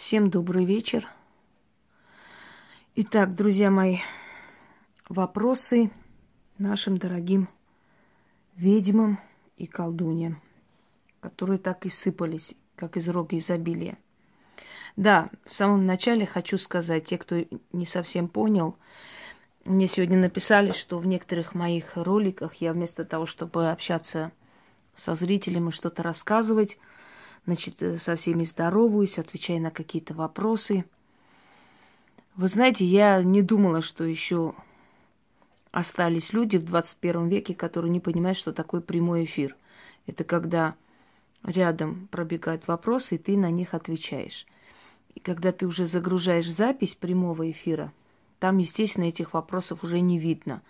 Всем добрый вечер. Итак, друзья мои, вопросы нашим дорогим ведьмам и колдуньям, которые так и сыпались, как из рога изобилия. Да, в самом начале хочу сказать, те, кто не совсем понял, мне сегодня написали, что в некоторых моих роликах я вместо того, чтобы общаться со зрителем и что-то рассказывать, значит, э, со всеми здороваюсь, отвечаю на какие-то вопросы. Вы знаете, я не думала, что еще остались люди в 21 веке, которые не понимают, что такое прямой эфир. Это когда рядом пробегают вопросы, и ты на них отвечаешь. И когда ты уже загружаешь запись прямого эфира, там, естественно, этих вопросов уже не видно.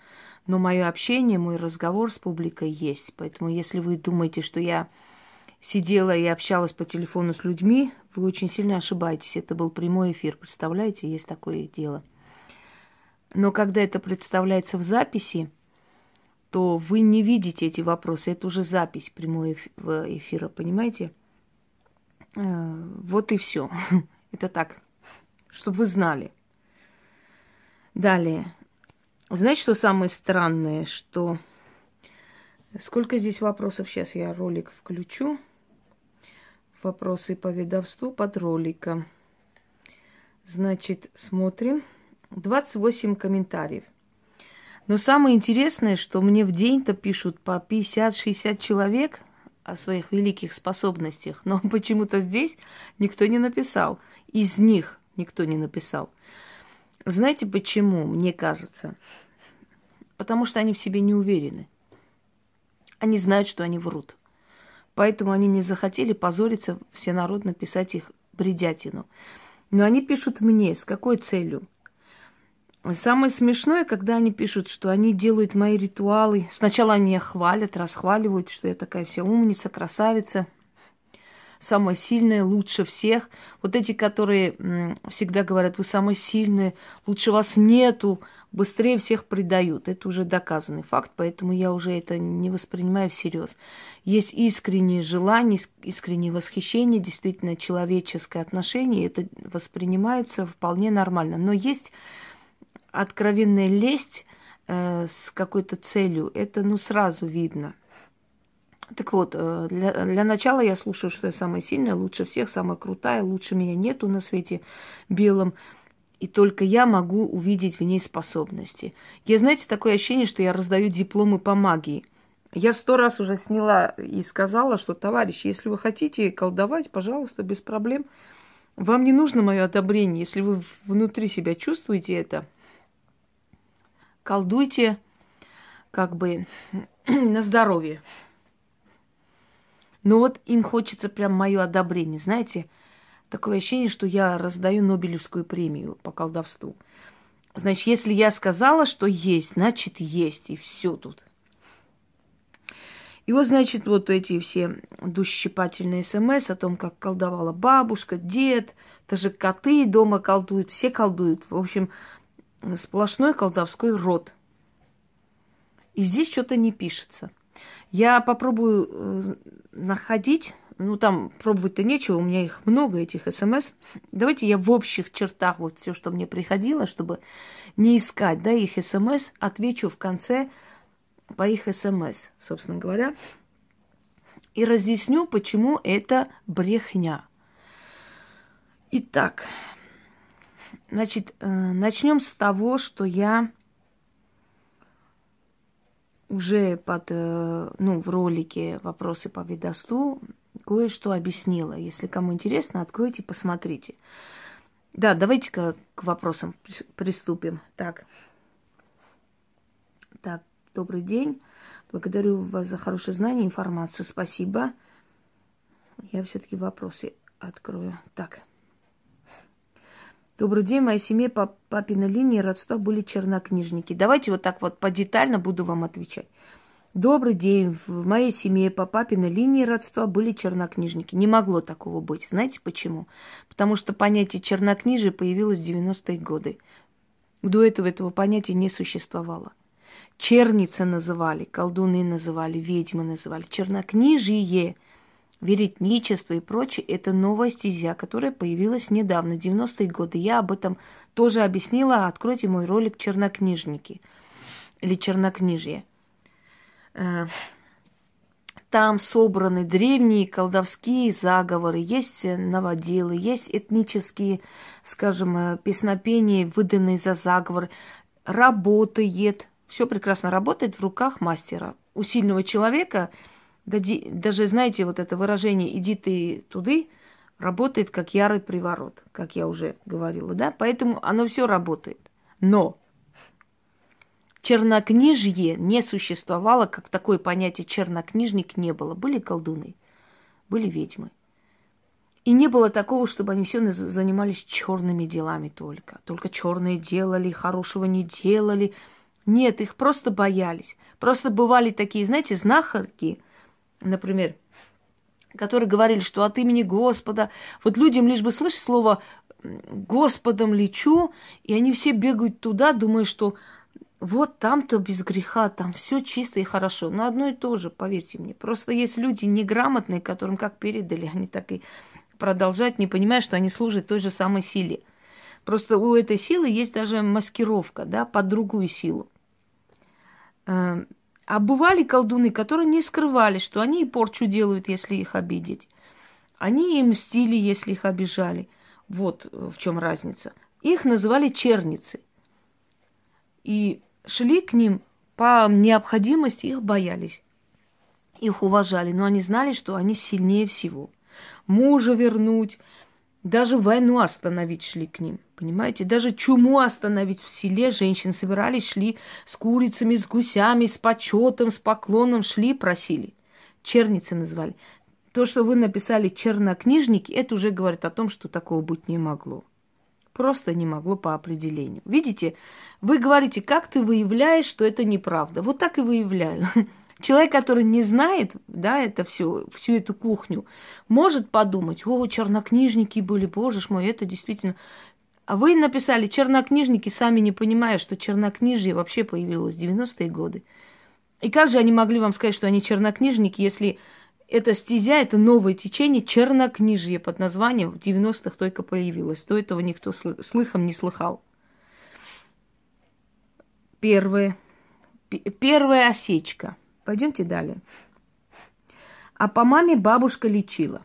Но мое общение, мой разговор с публикой есть. Поэтому, если вы думаете, что я сидела и общалась по телефону с людьми, вы очень сильно ошибаетесь. Это был прямой эфир, представляете, есть такое дело. Но когда это представляется в записи, то вы не видите эти вопросы. Это уже запись прямой эфира, понимаете? Э, вот и все. Это так, чтобы вы знали. Далее. Знаете, что самое странное, что... Сколько здесь вопросов? Сейчас я ролик включу. Вопросы по ведовству под роликом. Значит, смотрим. 28 комментариев. Но самое интересное, что мне в день-то пишут по 50-60 человек о своих великих способностях. Но почему-то здесь никто не написал. Из них никто не написал. Знаете почему, мне кажется? Потому что они в себе не уверены. Они знают, что они врут. Поэтому они не захотели позориться всенародно писать их бредятину. Но они пишут мне, с какой целью? Самое смешное, когда они пишут, что они делают мои ритуалы. Сначала они хвалят, расхваливают, что я такая вся умница, красавица – самая сильная, лучше всех. Вот эти, которые всегда говорят, вы самые сильные, лучше вас нету, быстрее всех предают. Это уже доказанный факт, поэтому я уже это не воспринимаю всерьез. Есть искреннее желание, искреннее восхищение, действительно человеческое отношение, это воспринимается вполне нормально. Но есть откровенная лесть э, с какой-то целью, это ну сразу видно. Так вот, э, для, для начала я слушаю, что я самая сильная, лучше всех, самая крутая, лучше меня нету на свете белом. И только я могу увидеть в ней способности. Я, знаете, такое ощущение, что я раздаю дипломы по магии. Я сто раз уже сняла и сказала, что, товарищи, если вы хотите колдовать, пожалуйста, без проблем. Вам не нужно мое одобрение. Если вы внутри себя чувствуете это, колдуйте как бы на здоровье. Но вот им хочется прям мое одобрение. Знаете, такое ощущение, что я раздаю Нобелевскую премию по колдовству. Значит, если я сказала, что есть, значит есть, и все тут. И вот, значит, вот эти все душещипательные смс о том, как колдовала бабушка, дед, даже коты дома колдуют, все колдуют. В общем, сплошной колдовской род. И здесь что-то не пишется. Я попробую э, находить, ну там пробовать-то нечего, у меня их много, этих смс. Давайте я в общих чертах вот все, что мне приходило, чтобы не искать, да, их смс, отвечу в конце по их смс, собственно говоря, и разъясню, почему это брехня. Итак, значит, э, начнем с того, что я уже под, э, ну, в ролике «Вопросы по ведовству» кое-что объяснила. Если кому интересно, откройте, посмотрите. Да, давайте-ка к вопросам приступим. Так. Так, добрый день. Благодарю вас за хорошее знание, информацию. Спасибо. Я все-таки вопросы открою. Так. Добрый день, моей семье по папиной линии родства были чернокнижники. Давайте вот так вот подетально буду вам отвечать. Добрый день, в моей семье по папиной линии родства были чернокнижники. Не могло такого быть. Знаете почему? Потому что понятие чернокнижия появилось в 90-е годы. До этого этого понятия не существовало. Черницы называли, колдуны называли, ведьмы называли. Чернокнижие веретничество и прочее, это новая стезя, которая появилась недавно, 90-е годы. Я об этом тоже объяснила. Откройте мой ролик «Чернокнижники» или «Чернокнижье». Э, там собраны древние колдовские заговоры, есть новоделы, есть этнические, скажем, э, песнопения, выданные за заговор. Работает, все прекрасно работает в руках мастера. У сильного человека, даже, знаете, вот это выражение «иди ты туды», работает как ярый приворот, как я уже говорила, да? Поэтому оно все работает. Но чернокнижье не существовало, как такое понятие чернокнижник не было. Были колдуны, были ведьмы. И не было такого, чтобы они все занимались черными делами только. Только черные делали, хорошего не делали. Нет, их просто боялись. Просто бывали такие, знаете, знахарки, например, которые говорили, что от имени Господа, вот людям лишь бы слышать слово Господом лечу, и они все бегают туда, думая, что вот там-то без греха, там все чисто и хорошо. Но одно и то же, поверьте мне. Просто есть люди неграмотные, которым как передали, они так и продолжают, не понимая, что они служат той же самой силе. Просто у этой силы есть даже маскировка, да, под другую силу. А бывали колдуны, которые не скрывали, что они и порчу делают, если их обидеть. Они и мстили, если их обижали. Вот в чем разница. Их называли черницы. И шли к ним по необходимости, их боялись. Их уважали, но они знали, что они сильнее всего. Мужа вернуть, даже войну остановить шли к ним. Понимаете, даже чуму остановить в селе женщин собирались, шли с курицами, с гусями, с почетом, с поклоном, шли, просили. Черницы назвали. То, что вы написали чернокнижники, это уже говорит о том, что такого быть не могло. Просто не могло по определению. Видите, вы говорите, как ты выявляешь, что это неправда. Вот так и выявляю. Человек, который не знает, да, это все, всю эту кухню, может подумать, о, чернокнижники были, боже мой, это действительно... А вы написали чернокнижники, сами не понимая, что чернокнижие вообще появилось в 90-е годы. И как же они могли вам сказать, что они чернокнижники, если эта стезя, это новое течение чернокнижье под названием в 90-х только появилось. До этого никто слыхом не слыхал. Первое. Первая осечка. Пойдемте далее. А по маме бабушка лечила.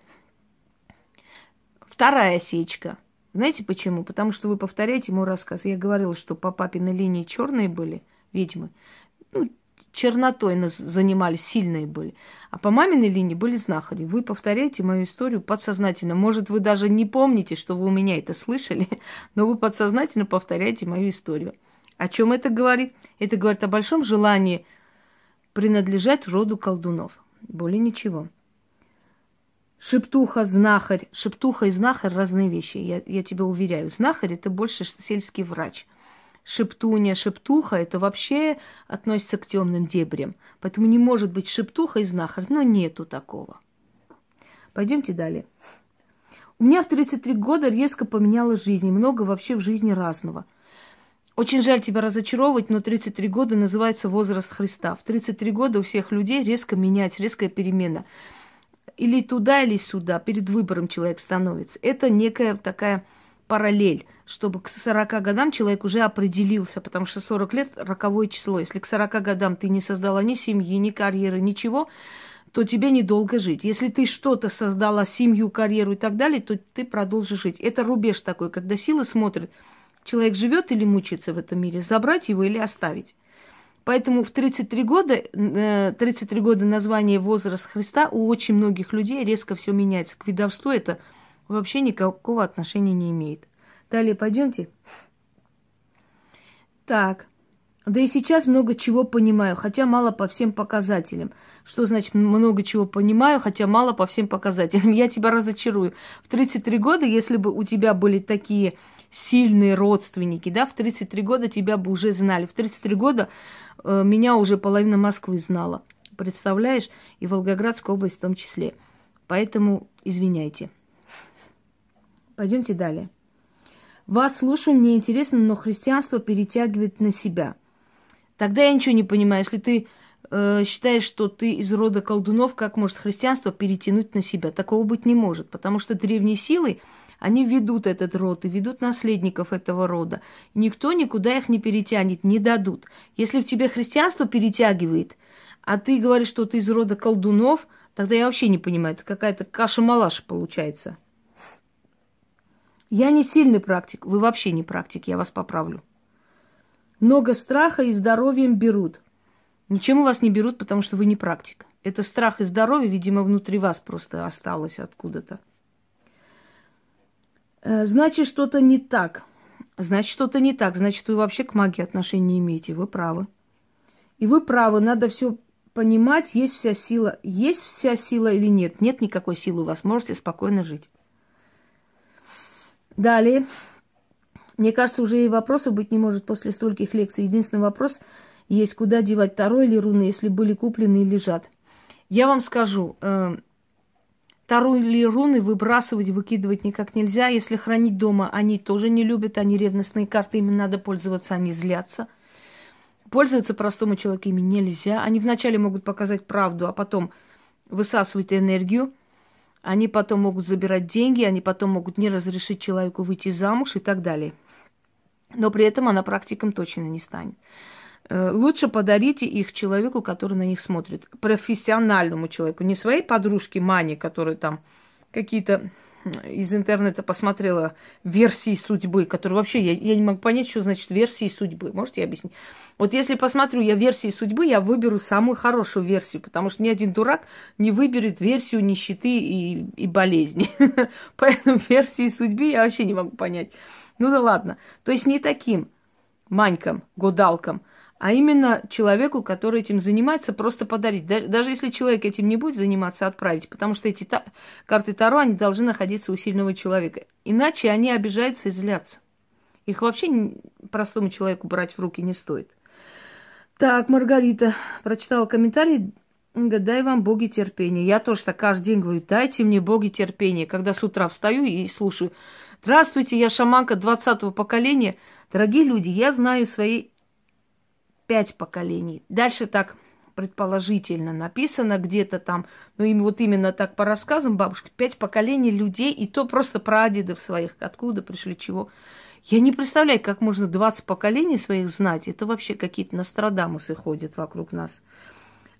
Вторая осечка. Знаете почему? Потому что вы повторяете мой рассказ. Я говорила, что по папиной линии черные были ведьмы. Ну, чернотой нас занимались, сильные были. А по маминой линии были знахари. Вы повторяете мою историю подсознательно. Может, вы даже не помните, что вы у меня это слышали, но вы подсознательно повторяете мою историю. О чем это говорит? Это говорит о большом желании принадлежать роду колдунов. Более ничего. Шептуха, знахарь. Шептуха и знахарь – разные вещи, я, я тебя уверяю. Знахарь – это больше сельский врач – шептуня, шептуха, это вообще относится к темным дебрям. Поэтому не может быть шептуха и знахарь, но нету такого. Пойдемте далее. У меня в 33 года резко поменяла жизнь, много вообще в жизни разного. Очень жаль тебя разочаровывать, но 33 года называется возраст Христа. В 33 года у всех людей резко менять, резкая перемена. Или туда, или сюда. Перед выбором человек становится. Это некая такая параллель, чтобы к 40 годам человек уже определился, потому что 40 лет – роковое число. Если к 40 годам ты не создала ни семьи, ни карьеры, ничего, то тебе недолго жить. Если ты что-то создала, семью, карьеру и так далее, то ты продолжишь жить. Это рубеж такой, когда силы смотрят, человек живет или мучается в этом мире, забрать его или оставить. Поэтому в 33 года, 33 э, года название возраст Христа у очень многих людей резко все меняется. К видовству это – вообще никакого отношения не имеет. Далее пойдемте. Так. Да и сейчас много чего понимаю, хотя мало по всем показателям. Что значит много чего понимаю, хотя мало по всем показателям? Я тебя разочарую. В 33 года, если бы у тебя были такие сильные родственники, да, в 33 года тебя бы уже знали. В 33 года э, меня уже половина Москвы знала. Представляешь? И Волгоградская область в том числе. Поэтому извиняйте. Пойдемте далее. Вас слушаю, мне интересно, но христианство перетягивает на себя. Тогда я ничего не понимаю. Если ты э, считаешь, что ты из рода колдунов, как может христианство перетянуть на себя? Такого быть не может, потому что древние силы, они ведут этот род и ведут наследников этого рода. Никто никуда их не перетянет, не дадут. Если в тебе христианство перетягивает, а ты говоришь, что ты из рода колдунов, тогда я вообще не понимаю, это какая-то каша-малаша получается. Я не сильный практик, вы вообще не практик, я вас поправлю. Много страха и здоровьем берут. Ничем у вас не берут, потому что вы не практик. Это страх и здоровье, видимо, внутри вас просто осталось откуда-то. Э, значит, что-то не так. Значит, что-то не так. Значит, вы вообще к магии отношения не имеете. Вы правы. И вы правы, надо все понимать, есть вся сила. Есть вся сила или нет? Нет никакой силы у вас. Можете спокойно жить. Далее. Мне кажется, уже и вопросов быть не может после стольких лекций. Единственный вопрос есть, куда девать второй или руны, если были куплены и лежат. Я вам скажу, э, Таро или руны выбрасывать, выкидывать никак нельзя. Если хранить дома, они тоже не любят, они ревностные карты, ими надо пользоваться, они злятся. Пользоваться простому человеку ими нельзя. Они вначале могут показать правду, а потом высасывать энергию. Они потом могут забирать деньги, они потом могут не разрешить человеку выйти замуж и так далее. Но при этом она практиком точно не станет. Э, лучше подарите их человеку, который на них смотрит, профессиональному человеку, не своей подружке Мане, которая там какие-то из интернета посмотрела версии судьбы, которые вообще, я, я не могу понять, что значит версии судьбы. Можете объяснить? Вот если посмотрю я версии судьбы, я выберу самую хорошую версию, потому что ни один дурак не выберет версию нищеты и, и болезни. Поэтому версии судьбы я вообще не могу понять. Ну да ладно. То есть не таким манькам, гадалкам – а именно человеку, который этим занимается, просто подарить. Даже если человек этим не будет заниматься, отправить, потому что эти та- карты Таро, они должны находиться у сильного человека. Иначе они обижаются и злятся. Их вообще простому человеку брать в руки не стоит. Так, Маргарита прочитала комментарий. Дай вам боги терпения. Я тоже так каждый день говорю, дайте мне боги терпения. Когда с утра встаю и слушаю. Здравствуйте, я шаманка 20-го поколения. Дорогие люди, я знаю свои пять поколений. Дальше так предположительно написано где-то там, ну им вот именно так по рассказам бабушки, пять поколений людей, и то просто прадедов своих, откуда пришли, чего. Я не представляю, как можно 20 поколений своих знать. Это вообще какие-то Нострадамусы ходят вокруг нас.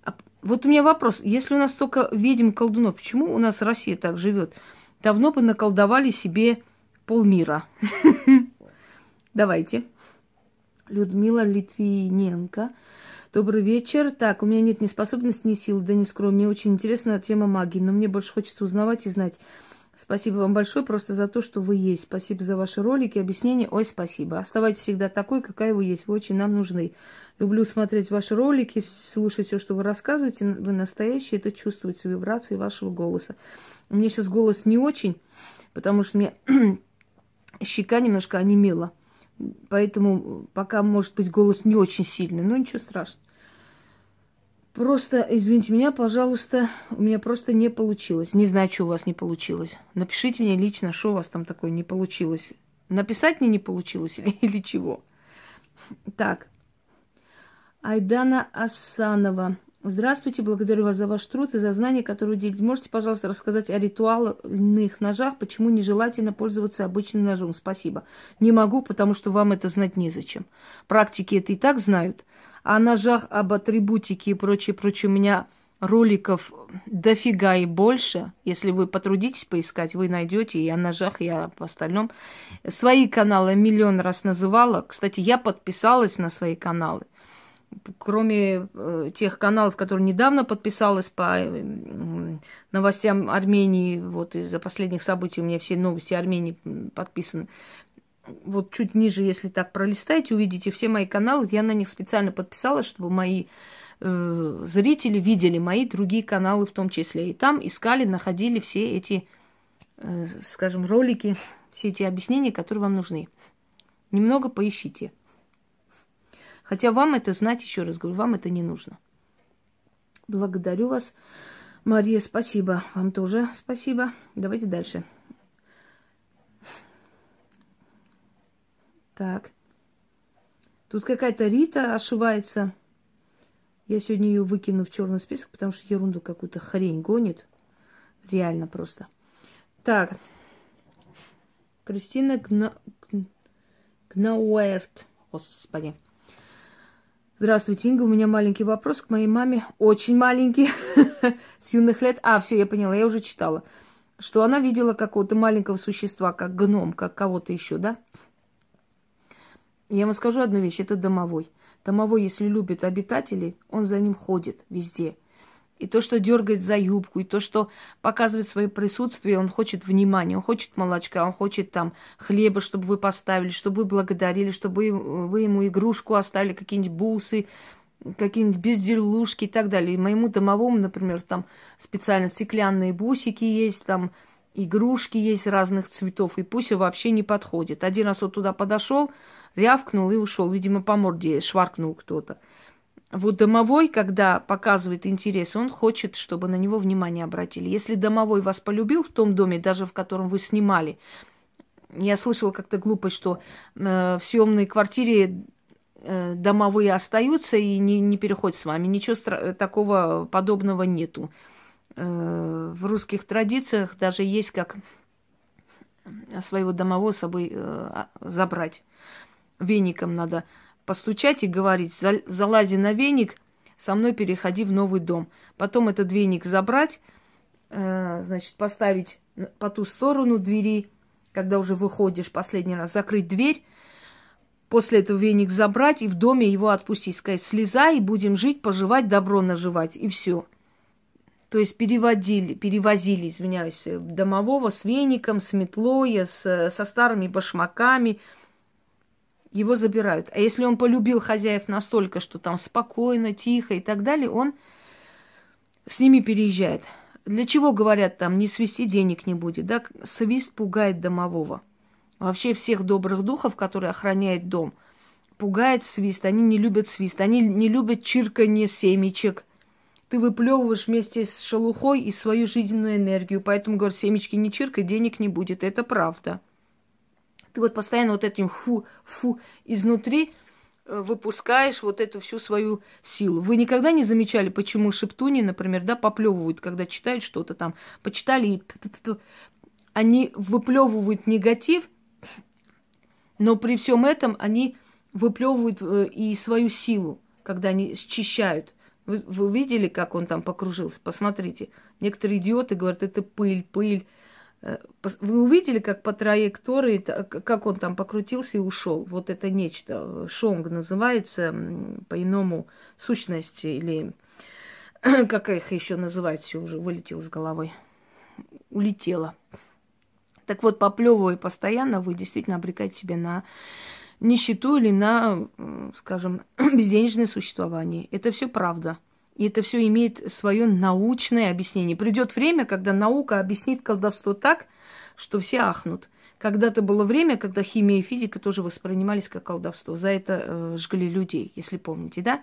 А вот у меня вопрос. Если у нас только ведьм колдунов, почему у нас Россия так живет? Давно бы наколдовали себе полмира. Давайте. Людмила Литвиненко. Добрый вечер. Так, у меня нет ни способности, ни сил, да ни скрою. Мне очень интересна тема магии, но мне больше хочется узнавать и знать. Спасибо вам большое просто за то, что вы есть. Спасибо за ваши ролики, объяснения. Ой, спасибо. Оставайтесь всегда такой, какая вы есть. Вы очень нам нужны. Люблю смотреть ваши ролики, слушать все, что вы рассказываете. Вы настоящие, это чувствуется вибрации вашего голоса. Меня сейчас голос не очень, потому что мне щека немножко онемела. Поэтому пока, может быть, голос не очень сильный, но ничего страшного. Просто, извините меня, пожалуйста, у меня просто не получилось. Не знаю, что у вас не получилось. Напишите мне лично, что у вас там такое не получилось. Написать мне не получилось или, или чего. Так. Айдана Асанова. Здравствуйте, благодарю вас за ваш труд и за знания, которые делите. Можете, пожалуйста, рассказать о ритуальных ножах, почему нежелательно пользоваться обычным ножом? Спасибо. Не могу, потому что вам это знать незачем. Практики это и так знают. О ножах, об атрибутике и прочее, прочее, у меня роликов дофига и больше. Если вы потрудитесь поискать, вы найдете и о ножах, и об остальном. Свои каналы миллион раз называла. Кстати, я подписалась на свои каналы кроме э, тех каналов, которые недавно подписалась по э, новостям Армении, вот из-за последних событий у меня все новости Армении подписаны. Вот чуть ниже, если так пролистаете, увидите все мои каналы. Я на них специально подписалась, чтобы мои э, зрители видели мои другие каналы в том числе. И там искали, находили все эти, э, скажем, ролики, все эти объяснения, которые вам нужны. Немного поищите. Хотя вам это знать, еще раз говорю, вам это не нужно. Благодарю вас. Мария, спасибо. Вам тоже спасибо. Давайте дальше. Так. Тут какая-то Рита ошивается. Я сегодня ее выкину в черный список, потому что ерунду какую-то хрень гонит. Реально просто. Так. Кристина Гна... Гнауэрт. Господи. Здравствуйте, Инга. У меня маленький вопрос к моей маме. Очень маленький. С юных лет. А, все, я поняла, я уже читала. Что она видела какого-то маленького существа, как гном, как кого-то еще, да? Я вам скажу одну вещь. Это домовой. Домовой, если любит обитателей, он за ним ходит везде. И то, что дергает за юбку, и то, что показывает свое присутствие, он хочет внимания, он хочет молочка, он хочет там хлеба, чтобы вы поставили, чтобы вы благодарили, чтобы вы ему игрушку оставили, какие-нибудь бусы, какие-нибудь безделушки и так далее. И моему домовому, например, там специально стеклянные бусики есть, там игрушки есть разных цветов, и пусть вообще не подходит. Один раз вот туда подошел, рявкнул и ушел. Видимо, по морде шваркнул кто-то. Вот домовой, когда показывает интерес, он хочет, чтобы на него внимание обратили. Если домовой вас полюбил в том доме, даже в котором вы снимали, я слышала как-то глупость, что э, в съемной квартире э, домовые остаются и не, не переходят с вами. Ничего стра- такого подобного нету. Э, в русских традициях даже есть как своего домового с собой э, а, забрать веником надо постучать и говорить, залази на веник, со мной переходи в новый дом. Потом этот веник забрать, э, значит, поставить по ту сторону двери, когда уже выходишь последний раз, закрыть дверь, после этого веник забрать и в доме его отпустить, сказать, слезай, будем жить, поживать, добро наживать, и все. То есть переводили, перевозили, извиняюсь, домового с веником, с метлой, с, со старыми башмаками – его забирают. А если он полюбил хозяев настолько, что там спокойно, тихо и так далее, он с ними переезжает. Для чего говорят там, не свисти, денег не будет, да? Свист пугает домового. Вообще всех добрых духов, которые охраняют дом, пугает свист. Они не любят свист, они не любят чирканье семечек. Ты выплевываешь вместе с шелухой и свою жизненную энергию. Поэтому, говорят, семечки не чиркай, денег не будет. Это правда. Ты вот постоянно вот этим фу-фу изнутри э, выпускаешь вот эту всю свою силу. Вы никогда не замечали, почему шептуни, например, да, поплевывают, когда читают что-то там, почитали и они выплевывают негатив, но при всем этом они выплевывают э, и свою силу, когда они счищают. Вы, вы видели, как он там покружился? Посмотрите. Некоторые идиоты говорят, это пыль, пыль. Э, вы увидели, как по траектории, как он там покрутился и ушел? Вот это нечто. Шонг называется по-иному сущности или как их еще называют, все уже вылетело с головой. Улетело. Так вот, поплевывая постоянно, вы действительно обрекаете себя на нищету или на, скажем, безденежное существование. Это все правда. И это все имеет свое научное объяснение. Придет время, когда наука объяснит колдовство так, что все ахнут. Когда-то было время, когда химия и физика тоже воспринимались как колдовство. За это э, жгли людей, если помните, да?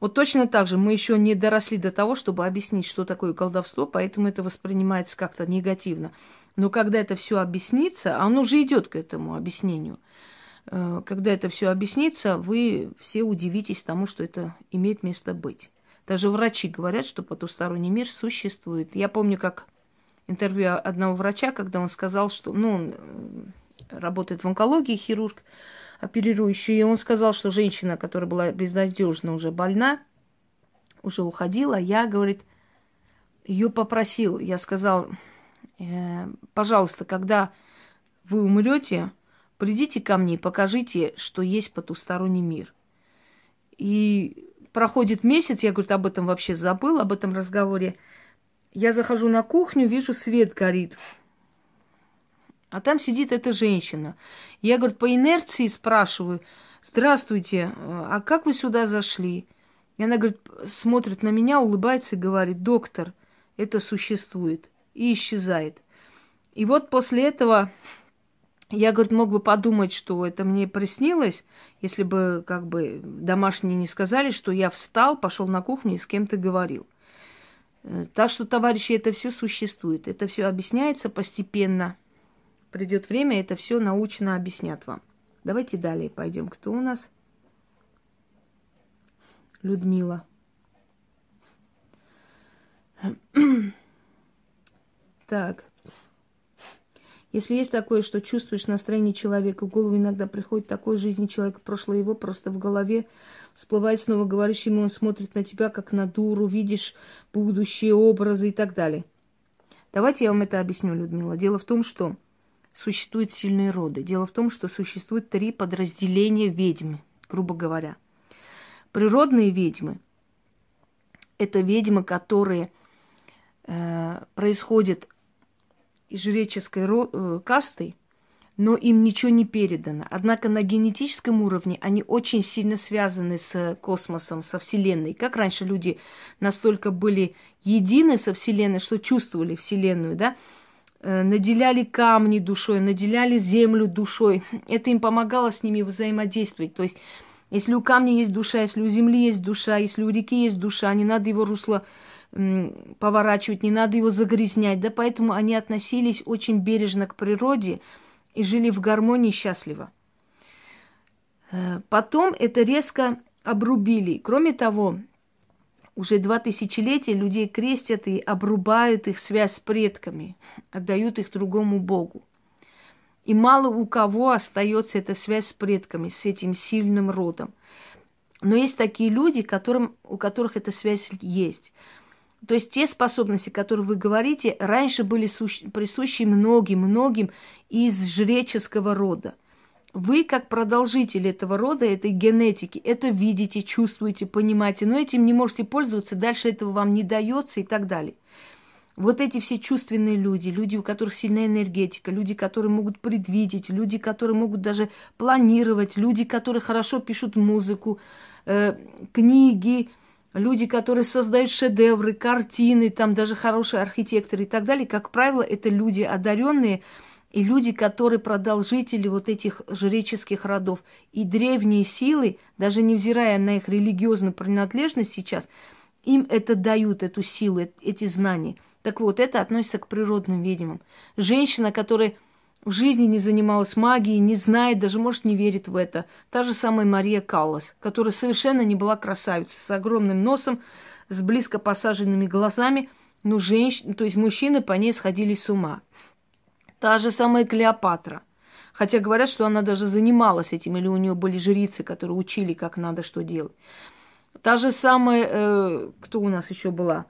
Вот точно так же мы еще не доросли до того, чтобы объяснить, что такое колдовство, поэтому это воспринимается как-то негативно. Но когда это все объяснится, оно уже идет к этому объяснению – когда это все объяснится, вы все удивитесь тому, что это имеет место быть. Даже врачи говорят, что потусторонний мир существует. Я помню, как интервью одного врача, когда он сказал, что, ну, он э, работает в онкологии, хирург, оперирующий, и он сказал, что женщина, которая была безнадежно уже больна, уже уходила, я, говорит, ее попросил, я сказал, э, пожалуйста, когда вы умрете, Придите ко мне и покажите, что есть потусторонний мир. И проходит месяц, я, говорит, об этом вообще забыл, об этом разговоре. Я захожу на кухню, вижу, свет горит. А там сидит эта женщина. Я, говорю, по инерции спрашиваю, здравствуйте, а как вы сюда зашли? И она, говорит, смотрит на меня, улыбается и говорит, доктор, это существует. И исчезает. И вот после этого я, говорит, мог бы подумать, что это мне приснилось, если бы как бы домашние не сказали, что я встал, пошел на кухню и с кем-то говорил. Э, так что, товарищи, это все существует. Это все объясняется постепенно. Придет время, это все научно объяснят вам. Давайте далее пойдем. Кто у нас? Людмила. Так. Если есть такое, что чувствуешь настроение человека, в голову иногда приходит такой жизни человека, прошлое его просто в голове всплывает снова, говоришь ему, он смотрит на тебя как на дуру, видишь будущие образы и так далее. Давайте я вам это объясню, Людмила. Дело в том, что существуют сильные роды. Дело в том, что существует три подразделения ведьм, грубо говоря. Природные ведьмы – это ведьмы, которые э, происходят жреческой э, касты, но им ничего не передано. Однако на генетическом уровне они очень сильно связаны с космосом, со Вселенной. Как раньше люди настолько были едины со Вселенной, что чувствовали Вселенную, да, э, наделяли камни душой, наделяли землю душой. Это им помогало с ними взаимодействовать. То есть, если у камня есть душа, если у земли есть душа, если у реки есть душа, не надо его русло поворачивать, не надо его загрязнять, да, поэтому они относились очень бережно к природе и жили в гармонии счастливо. Э, потом это резко обрубили. Кроме того, уже два тысячелетия людей крестят и обрубают их связь с предками, отдают их другому Богу. И мало у кого остается эта связь с предками, с этим сильным родом. Но есть такие люди, которым, у которых эта связь есть. То есть те способности, которые вы говорите, раньше были присущи многим-многим из жреческого рода. Вы, как продолжитель этого рода, этой генетики, это видите, чувствуете, понимаете, но этим не можете пользоваться, дальше этого вам не дается и так далее. Вот эти все чувственные люди, люди, у которых сильная энергетика, люди, которые могут предвидеть, люди, которые могут даже планировать, люди, которые хорошо пишут музыку, э, книги, люди, которые создают шедевры, картины, там даже хорошие архитекторы и так далее, как правило, это люди одаренные и люди, которые продолжители вот этих жреческих родов. И древние силы, даже невзирая на их религиозную принадлежность сейчас, им это дают, эту силу, эти знания. Так вот, это относится к природным ведьмам. Женщина, которая в жизни не занималась магией, не знает, даже, может, не верит в это. Та же самая Мария Каллас, которая совершенно не была красавицей, с огромным носом, с близко посаженными глазами, но женщины, то есть мужчины по ней сходили с ума. Та же самая Клеопатра. Хотя говорят, что она даже занималась этим, или у нее были жрицы, которые учили, как надо что делать. Та же самая, э, кто у нас еще была?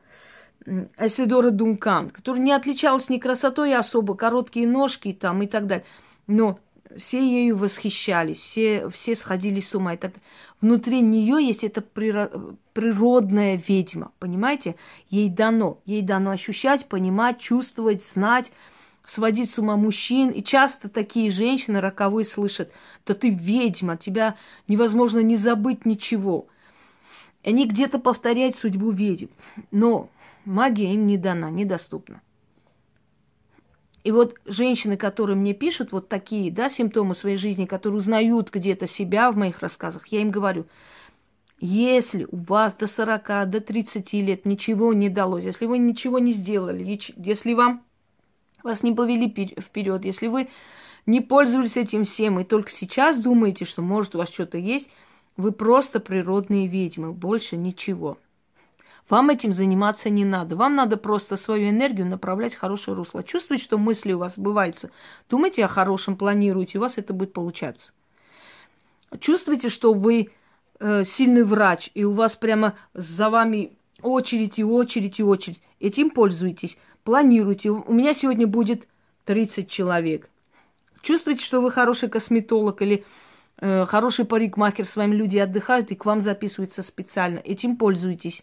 Айседора Дункан, которая не отличалась ни красотой особо, короткие ножки там и так далее. Но все ею восхищались, все, все сходили с ума. Так Внутри нее есть эта природная ведьма, понимаете? Ей дано, ей дано ощущать, понимать, чувствовать, знать, сводить с ума мужчин. И часто такие женщины роковые слышат, да ты ведьма, тебя невозможно не забыть ничего. Они где-то повторяют судьбу ведьм. Но магия им не дана, недоступна. И вот женщины, которые мне пишут вот такие, да, симптомы своей жизни, которые узнают где-то себя в моих рассказах, я им говорю, если у вас до 40, до 30 лет ничего не далось, если вы ничего не сделали, если вам вас не повели вперед, если вы не пользовались этим всем и только сейчас думаете, что может у вас что-то есть, вы просто природные ведьмы, больше ничего. Вам этим заниматься не надо. Вам надо просто свою энергию направлять в хорошее русло. Чувствуете, что мысли у вас сбываются. Думайте о хорошем, планируйте, у вас это будет получаться. Чувствуете, что вы э, сильный врач, и у вас прямо за вами очередь и очередь и очередь. Этим пользуйтесь, планируйте. У меня сегодня будет 30 человек. Чувствуете, что вы хороший косметолог или хороший парикмахер, с вами люди отдыхают и к вам записываются специально. Этим пользуйтесь.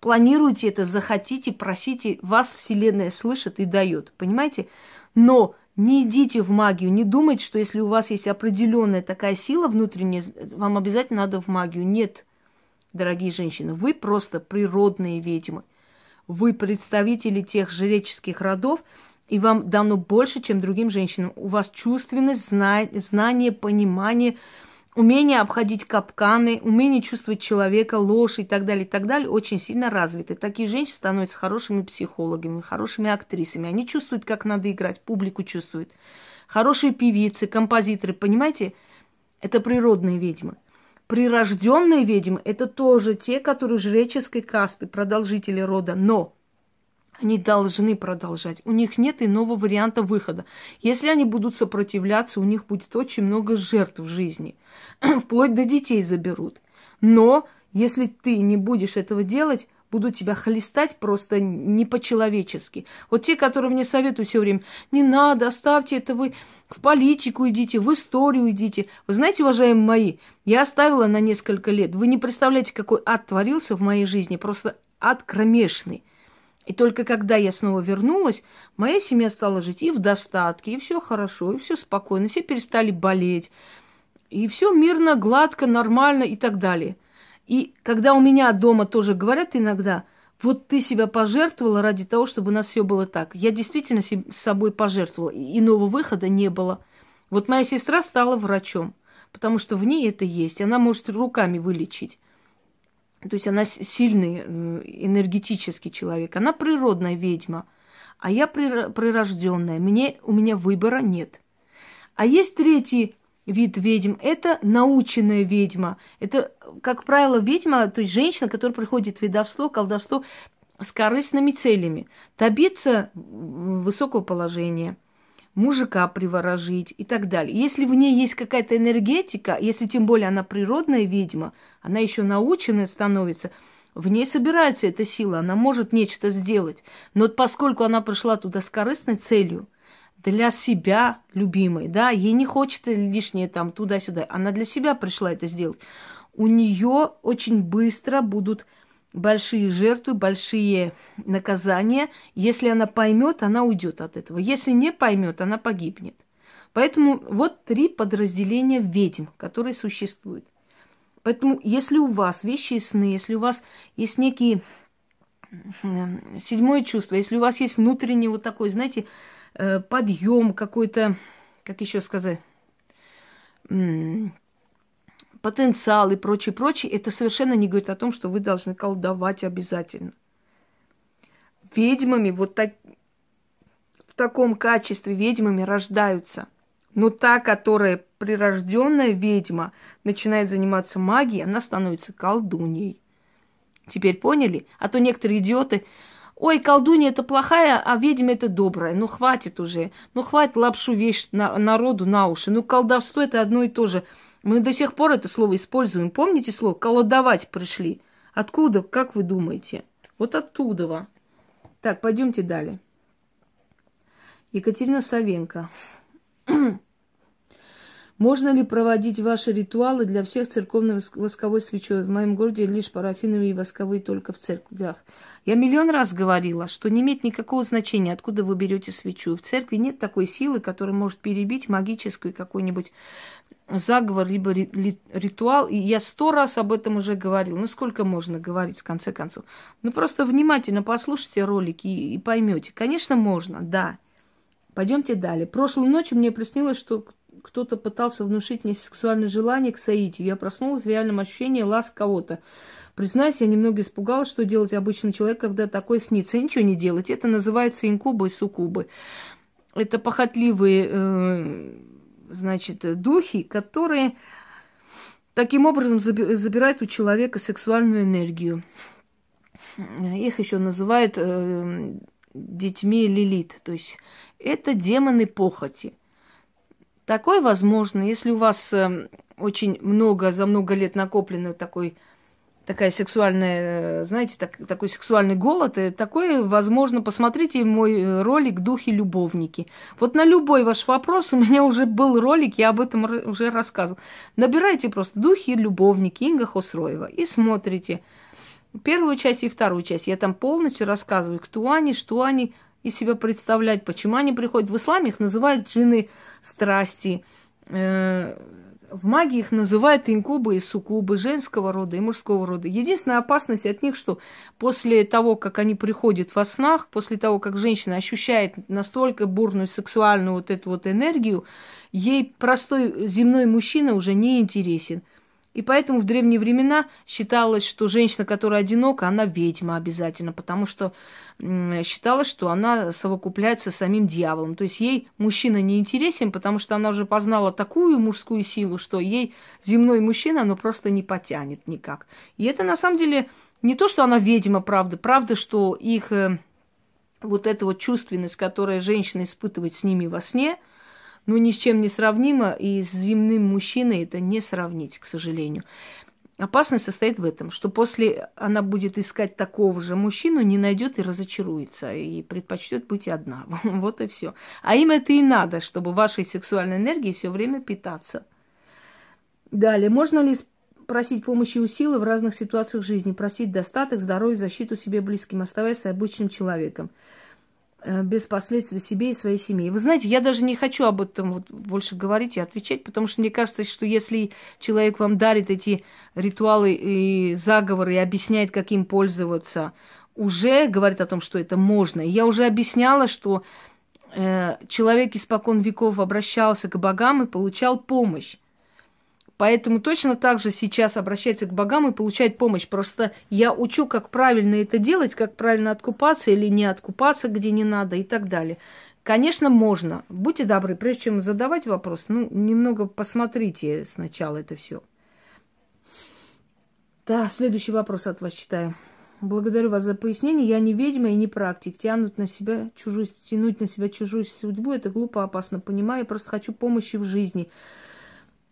Планируйте это, захотите, просите, вас Вселенная слышит и дает. Понимаете? Но не идите в магию, не думайте, что если у вас есть определенная такая сила внутренняя, вам обязательно надо в магию. Нет, дорогие женщины, вы просто природные ведьмы. Вы представители тех жреческих родов, и вам дано больше, чем другим женщинам. У вас чувственность, знание, понимание, умение обходить капканы, умение чувствовать человека, ложь и так далее, и так далее, очень сильно развиты. Такие женщины становятся хорошими психологами, хорошими актрисами. Они чувствуют, как надо играть, публику чувствуют. Хорошие певицы, композиторы, понимаете? Это природные ведьмы. Прирожденные ведьмы – это тоже те, которые жреческой касты, продолжители рода, но они должны продолжать. У них нет иного варианта выхода. Если они будут сопротивляться, у них будет очень много жертв в жизни. Вплоть до детей заберут. Но если ты не будешь этого делать, будут тебя хлестать просто не по-человечески. Вот те, которые мне советуют все время, не надо, оставьте это вы, в политику идите, в историю идите. Вы знаете, уважаемые мои, я оставила на несколько лет. Вы не представляете, какой ад творился в моей жизни, просто ад кромешный. И только когда я снова вернулась, моя семья стала жить и в достатке, и все хорошо, и все спокойно, все перестали болеть, и все мирно, гладко, нормально и так далее. И когда у меня дома тоже говорят иногда, вот ты себя пожертвовала ради того, чтобы у нас все было так. Я действительно с собой пожертвовала, и иного выхода не было. Вот моя сестра стала врачом, потому что в ней это есть, она может руками вылечить. То есть она сильный э, энергетический человек. Она природная ведьма. А я прирожденная. Мне, у меня выбора нет. А есть третий вид ведьм. Это наученная ведьма. Это, как правило, ведьма, то есть женщина, которая приходит в ведовство, колдовство с корыстными целями. Добиться высокого положения – мужика приворожить и так далее. Если в ней есть какая-то энергетика, если тем более она природная ведьма, она еще наученная становится, в ней собирается эта сила, она может нечто сделать. Но поскольку она пришла туда с корыстной целью, для себя любимой, да, ей не хочется лишнее там туда-сюда, она для себя пришла это сделать. У нее очень быстро будут большие жертвы, большие наказания. Если она поймет, она уйдет от этого. Если не поймет, она погибнет. Поэтому вот три подразделения ведьм, которые существуют. Поэтому, если у вас вещи и сны, если у вас есть некие седьмое чувство, если у вас есть внутренний вот такой, знаете, э, подъем какой-то, как еще сказать, потенциал и прочее, прочее, это совершенно не говорит о том, что вы должны колдовать обязательно. Ведьмами вот так, в таком качестве ведьмами рождаются. Но та, которая прирожденная ведьма, начинает заниматься магией, она становится колдуньей. Теперь поняли? А то некоторые идиоты, ой, колдунья это плохая, а ведьма это добрая. Ну хватит уже. Ну хватит лапшу вещь на, народу на уши. Ну колдовство это одно и то же. Мы до сих пор это слово используем. Помните слово? Колодовать пришли. Откуда, как вы думаете? Вот оттуда. Так, пойдемте далее. Екатерина Савенко. Можно ли проводить ваши ритуалы для всех церковной восковой свечой? В моем городе лишь парафиновые и восковые только в церквях. Я миллион раз говорила, что не имеет никакого значения, откуда вы берете свечу. В церкви нет такой силы, которая может перебить магическую какой-нибудь заговор, либо ритуал. И я сто раз об этом уже говорил. Ну, сколько можно говорить, в конце концов? Ну, просто внимательно послушайте ролики и, и поймете. Конечно, можно, да. Пойдемте далее. Прошлой ночью мне приснилось, что кто-то пытался внушить мне сексуальное желание к соитию. Я проснулась в реальном ощущении ласк кого-то. Признаюсь, я немного испугалась, что делать обычному человеку, когда такое снится. Ничего не делать. Это называется инкубы и суккубы. Это похотливые, э, значит, духи, которые таким образом забирают у человека сексуальную энергию. Их еще называют э, детьми Лилит. То есть это демоны похоти. Такое возможно, если у вас э, очень много, за много лет накоплено такой, такая сексуальная, э, знаете, так, такой сексуальный голод, и такое возможно. Посмотрите мой э, ролик «Духи-любовники». Вот на любой ваш вопрос у меня уже был ролик, я об этом уже рассказывал. Набирайте просто «Духи-любовники» Инга Хосроева и смотрите первую часть и вторую часть. Я там полностью рассказываю, кто они, что они из себя представляют, почему они приходят. В исламе их называют джины страсти. Э, в магии их называют инкубы и суккубы женского рода и мужского рода. Единственная опасность от них, что после того, как они приходят во снах, после того, как женщина ощущает настолько бурную сексуальную вот эту вот энергию, ей простой земной мужчина уже не интересен. И поэтому в древние времена считалось, что женщина, которая одинока, она ведьма обязательно, потому что считалось, что она совокупляется с самим дьяволом. То есть ей мужчина не интересен, потому что она уже познала такую мужскую силу, что ей земной мужчина, но просто не потянет никак. И это на самом деле не то, что она ведьма, правда. Правда, что их э, вот эта вот чувственность, которая женщина испытывает с ними во сне – ну, ни с чем не сравнимо, и с земным мужчиной это не сравнить, к сожалению. Опасность состоит в этом, что после она будет искать такого же мужчину, не найдет и разочаруется, и предпочтет быть одна. вот и все. А им это и надо, чтобы вашей сексуальной энергией все время питаться. Далее, можно ли просить помощи у силы в разных ситуациях жизни, просить достаток, здоровье, защиту себе близким, оставаясь обычным человеком? Э, без последствий себе и своей семье. Вы знаете, я даже не хочу об этом вот больше говорить и отвечать, потому что мне кажется, что если человек вам дарит эти ритуалы и заговоры и объясняет, как им пользоваться, уже говорит о том, что это можно. Я уже объясняла, что э, человек испокон веков обращался к богам и получал помощь. Поэтому точно так же сейчас обращается к богам и получает помощь. Просто я учу, как правильно это делать, как правильно откупаться или не откупаться, где не надо и так далее. Конечно, можно. Будьте добры, прежде чем задавать вопрос, ну, немного посмотрите сначала это все. Да, следующий вопрос от вас читаю. Благодарю вас за пояснение. Я не ведьма и не практик. Тянут на себя чужую, тянуть на себя чужую судьбу, это глупо, опасно. Понимаю, я просто хочу помощи в жизни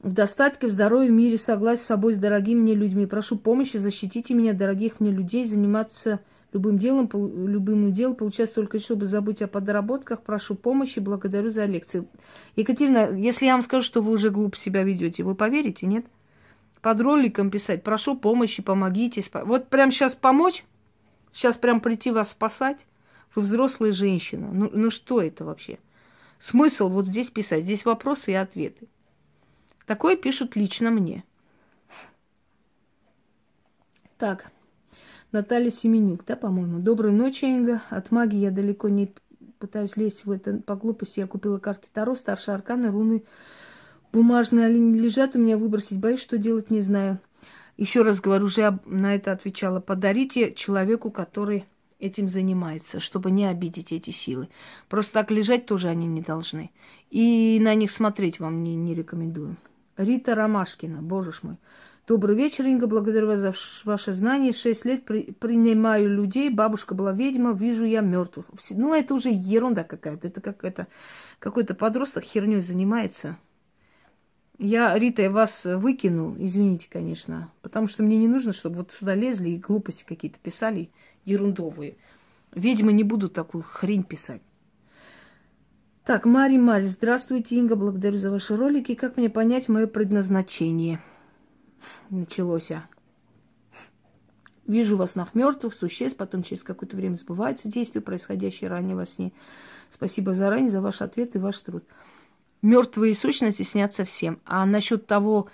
в достатке, в здоровье, в мире, согласие с собой, с дорогими мне людьми. Прошу помощи, защитите меня, дорогих мне людей, заниматься любым делом, любым делом, получать только чтобы забыть о подработках. Прошу помощи, благодарю за лекции. Екатерина, если я вам скажу, что вы уже глупо себя ведете, вы поверите, нет? Под роликом писать, прошу помощи, помогите. Вот прям сейчас помочь, сейчас прям прийти вас спасать. Вы взрослая женщина. Ну, ну что это вообще? Смысл вот здесь писать? Здесь вопросы и ответы. Такое пишут лично мне. Так, Наталья Семенюк, да, по-моему. Доброй ночи, Инга. От магии я далеко не пытаюсь лезть в это по глупости. Я купила карты Таро, старшие арканы, руны бумажные они лежат у меня выбросить. Боюсь, что делать не знаю. Еще раз говорю, уже на это отвечала. Подарите человеку, который этим занимается, чтобы не обидеть эти силы. Просто так лежать тоже они не должны. И на них смотреть вам не, не рекомендую. Рита Ромашкина, боже ж мой. Добрый вечер, Инга, благодарю вас за ваше знание. Шесть лет при, принимаю людей, бабушка была ведьма, вижу я мертвых. Ну, это уже ерунда какая-то. Это какая-то какой-то подросток херней занимается. Я, Рита, я вас выкину, извините, конечно, потому что мне не нужно, чтобы вот сюда лезли и глупости какие-то писали, ерундовые. Ведьмы не будут такую хрень писать. Так, Мари Мари, здравствуйте, Инга, благодарю за ваши ролики. Как мне понять мое предназначение? Началось. А. Вижу вас на мертвых существ, потом через какое-то время сбываются действия, происходящие ранее во сне. Спасибо заранее за ваш ответ и ваш труд. Мертвые сущности снятся всем. А насчет того,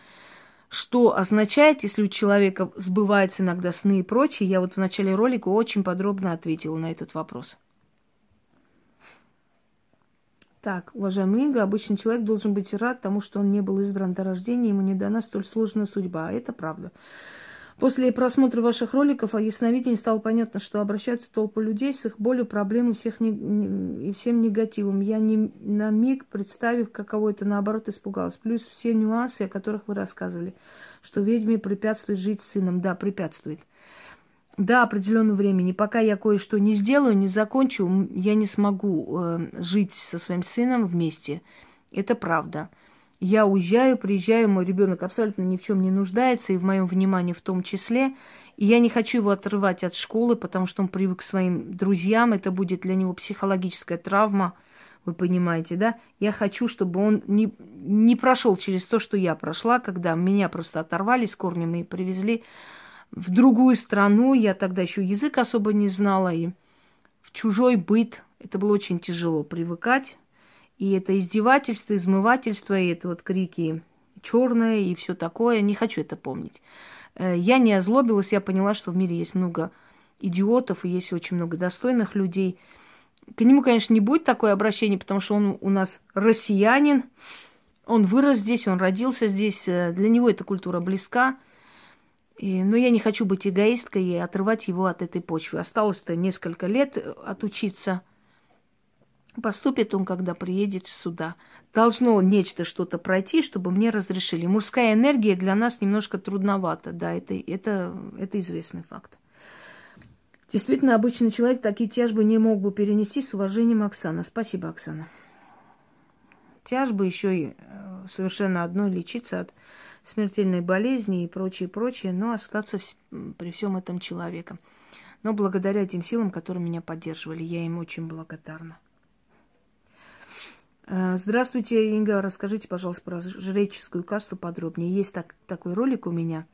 что означает, если у человека сбываются иногда сны и прочее, я вот в начале ролика очень подробно ответила на этот вопрос. Так, уважаемый Инга, обычный человек должен быть рад тому, что он не был избран до рождения, ему не дана столь сложная судьба. А это правда. После просмотра ваших роликов о ясновидении стало понятно, что обращаются толпы людей с их болью, проблемами всех не, и всем негативом. Я не на миг, представив, каково это, наоборот, испугалась. Плюс все нюансы, о которых вы рассказывали, что ведьме препятствует жить с сыном. Да, препятствует до определенного времени. Пока я кое-что не сделаю, не закончу, я не смогу э, жить со своим сыном вместе. Это правда. Я уезжаю, приезжаю, мой ребенок абсолютно ни в чем не нуждается, и в моем внимании в том числе. И я не хочу его отрывать от школы, потому что он привык к своим друзьям. Это будет для него психологическая травма, вы понимаете, да? Я хочу, чтобы он не, не прошел через то, что я прошла, когда меня просто оторвали с корнем и привезли в другую страну, я тогда еще язык особо не знала, и в чужой быт. Это было очень тяжело привыкать. И это издевательство, измывательство, и это вот крики черное и все такое. Не хочу это помнить. Э, я не озлобилась, я поняла, что в мире есть много идиотов и есть очень много достойных людей. К нему, конечно, не будет такое обращение, потому что он у нас россиянин, Он вырос здесь, он родился здесь, э, для него эта культура близка. И, но я не хочу быть эгоисткой и отрывать его от этой почвы. Осталось-то несколько лет э, отучиться. Поступит он, когда приедет сюда. Должно нечто что-то пройти, чтобы мне разрешили. Мужская энергия для нас немножко трудновато, да, это, это, это известный факт. Действительно, обычный человек такие тяжбы не мог бы перенести с уважением Оксана. Спасибо, Оксана. Тяжбы еще и э, совершенно одной лечиться от смертельной болезни и прочее, прочее, но остаться при всем этом человеком. Но благодаря этим силам, которые меня поддерживали, я им очень благодарна. Э, здравствуйте, Инга. Расскажите, пожалуйста, про жреческую касту подробнее. Есть так, такой ролик у меня.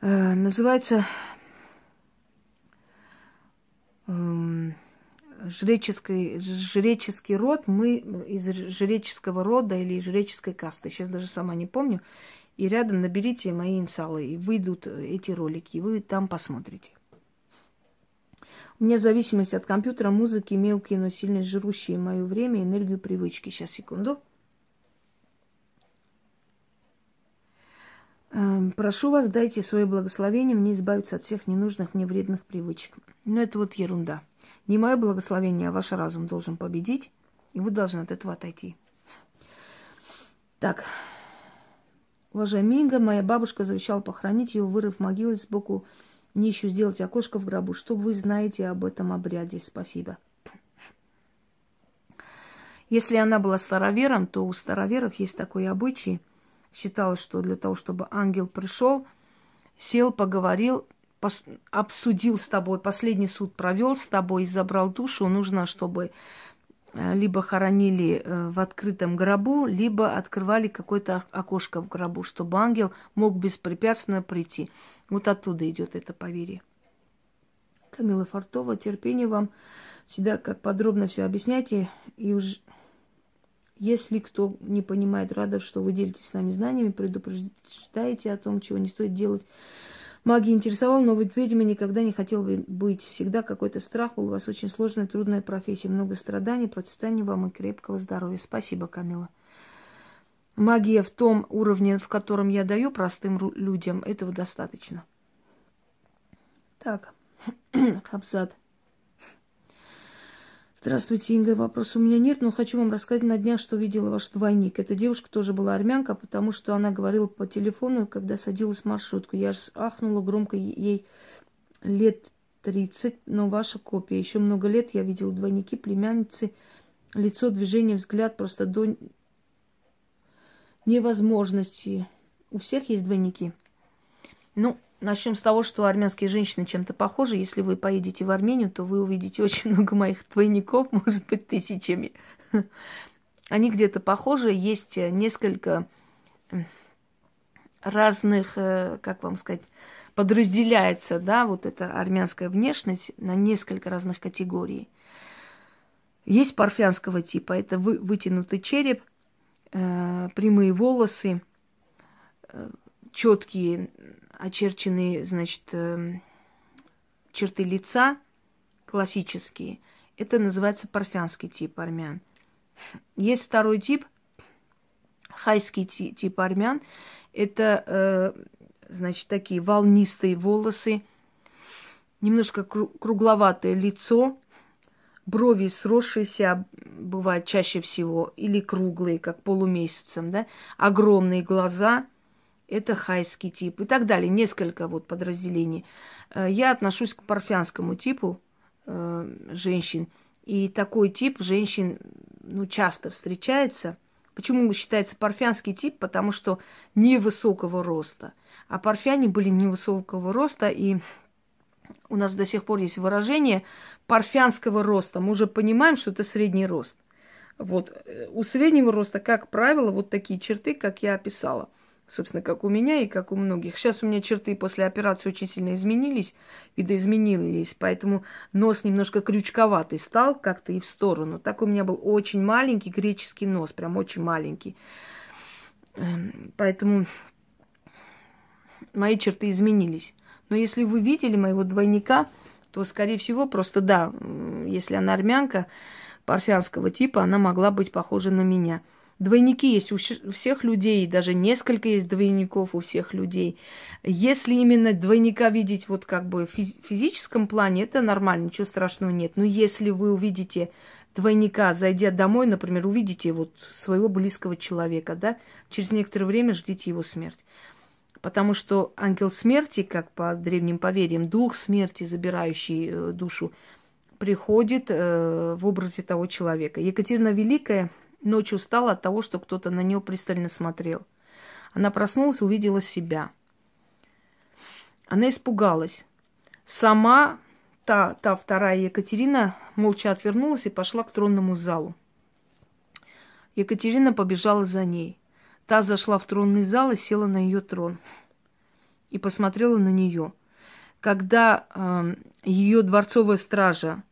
Э, называется жреческий, жреческий род, мы из жреческого рода или жреческой касты, сейчас даже сама не помню, и рядом наберите мои инсалы, и выйдут эти ролики, и вы там посмотрите. У меня зависимость от компьютера, музыки, мелкие, но сильно жрущие мое время, энергию, привычки. Сейчас, секунду. Эм, прошу вас, дайте свое благословение мне избавиться от всех ненужных мне вредных привычек. Но это вот ерунда. Не мое благословение, а ваш разум должен победить, и вы должны от этого отойти. Так, уважаемый Минга, моя бабушка завещала похоронить его, вырыв могилы сбоку нищую, сделать окошко в гробу. Что вы знаете об этом обряде? Спасибо. Если она была старовером, то у староверов есть такой обычай. Считалось, что для того, чтобы ангел пришел, сел, поговорил, пос, обсудил с тобой, последний суд провел с тобой и забрал душу, нужно, чтобы э, либо хоронили э, в открытом гробу, либо открывали какое-то окошко в гробу, чтобы ангел мог беспрепятственно прийти. Вот оттуда идет это поверье. Камила Фартова, терпение вам. Всегда как подробно все объясняйте. И уж если кто не понимает, рада, что вы делитесь с нами знаниями, предупреждаете о том, чего не стоит делать. Магия интересовала, но быть ведьмой никогда не хотел бы быть. Всегда какой-то страх был. У вас очень сложная, трудная профессия. Много страданий, процветания вам и крепкого здоровья. Спасибо, Камила. Магия в том уровне, в котором я даю простым людям, этого достаточно. Так, Хабзад. Здравствуйте, Инга. Вопрос у меня нет, но хочу вам рассказать на днях, что видела ваш двойник. Эта девушка тоже была армянка, потому что она говорила по телефону, когда садилась в маршрутку. Я же ахнула громко, ей лет 30, но ваша копия. Еще много лет я видела двойники, племянницы, лицо, движение, взгляд просто до невозможности. У всех есть двойники. Ну, Начнем с того, что армянские женщины чем-то похожи. Если вы поедете в Армению, то вы увидите очень много моих двойников, может быть, тысячами. Они где-то похожи. Есть несколько разных, э, как вам сказать, подразделяется, да, вот эта армянская внешность на несколько разных категорий. Есть парфянского типа, это вы, вытянутый череп, э, прямые волосы, э, четкие очерчены, значит, эм, черты лица классические. Это называется парфянский тип армян. Есть второй тип, хайский тип армян. Это, э, значит, такие волнистые волосы, немножко кругловатое лицо, брови сросшиеся, бывают чаще всего, или круглые, как полумесяцем, да, огромные глаза, это хайский тип и так далее. Несколько вот подразделений. Э, я отношусь к парфянскому типу э, женщин. И такой тип женщин ну, часто встречается. Почему считается парфянский тип? Потому что невысокого роста. А парфяне были невысокого роста, и у нас до сих пор есть выражение парфянского роста. Мы уже понимаем, что это средний рост. Вот. Э, у среднего роста, как правило, вот такие черты, как я описала – собственно, как у меня и как у многих. Сейчас у меня черты после операции очень сильно изменились, видоизменились, поэтому нос немножко крючковатый стал как-то и в сторону. Так у меня был очень маленький греческий нос, прям очень маленький. Эм, поэтому мои черты изменились. Но если вы видели моего двойника, то, скорее всего, просто да, если она армянка парфянского типа, она могла быть похожа на меня – Двойники есть у всех людей, даже несколько есть двойников у всех людей. Если именно двойника видеть вот как бы в физическом плане, это нормально, ничего страшного нет. Но если вы увидите двойника, зайдя домой, например, увидите вот своего близкого человека, да, через некоторое время ждите его смерть. Потому что ангел смерти, как по древним поверьям, дух смерти, забирающий э, душу, приходит э, в образе того человека. Екатерина Великая ночью устала от того, что кто-то на нее пристально смотрел. Она проснулась, увидела себя. Она испугалась. Сама та, та вторая Екатерина молча отвернулась и пошла к тронному залу. Екатерина побежала за ней. Та зашла в тронный зал и села на ее трон. И посмотрела на нее. Когда э, ее дворцовая стража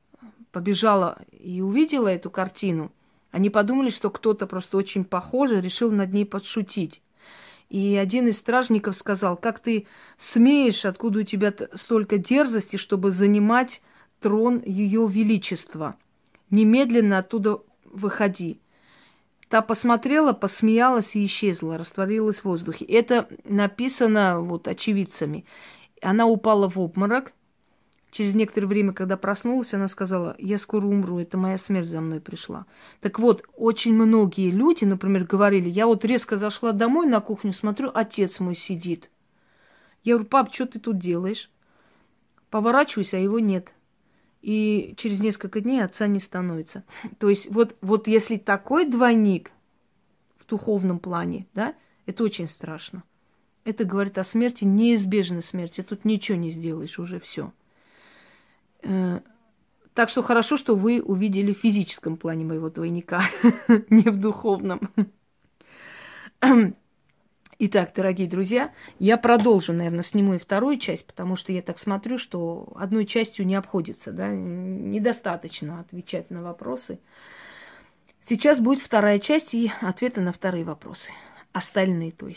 побежала и увидела эту картину, они подумали, что кто-то просто очень похожий решил над ней подшутить. И один из стражников сказал, как ты смеешь, откуда у тебя столько дерзости, чтобы занимать трон ее величества. Немедленно оттуда выходи. Та посмотрела, посмеялась и исчезла, растворилась в воздухе. Это написано вот очевидцами. Она упала в обморок, Через некоторое время, когда проснулась, она сказала, я скоро умру, это моя смерть за мной пришла. Так вот, очень многие люди, например, говорили, я вот резко зашла домой на кухню, смотрю, отец мой сидит. Я говорю, пап, что ты тут делаешь? Поворачиваюсь, а его нет. И через несколько дней отца не становится. То есть вот, вот если такой двойник в духовном плане, да, это очень страшно. Это говорит о смерти, неизбежной смерти. Тут ничего не сделаешь, уже все. Э, так что хорошо, что вы увидели в физическом плане моего двойника, не в духовном. Итак, дорогие друзья, я продолжу, наверное, сниму и вторую часть, потому что я так смотрю, что одной частью не обходится, да, недостаточно отвечать на вопросы. Сейчас будет вторая часть и ответы на вторые вопросы. Остальные, то есть.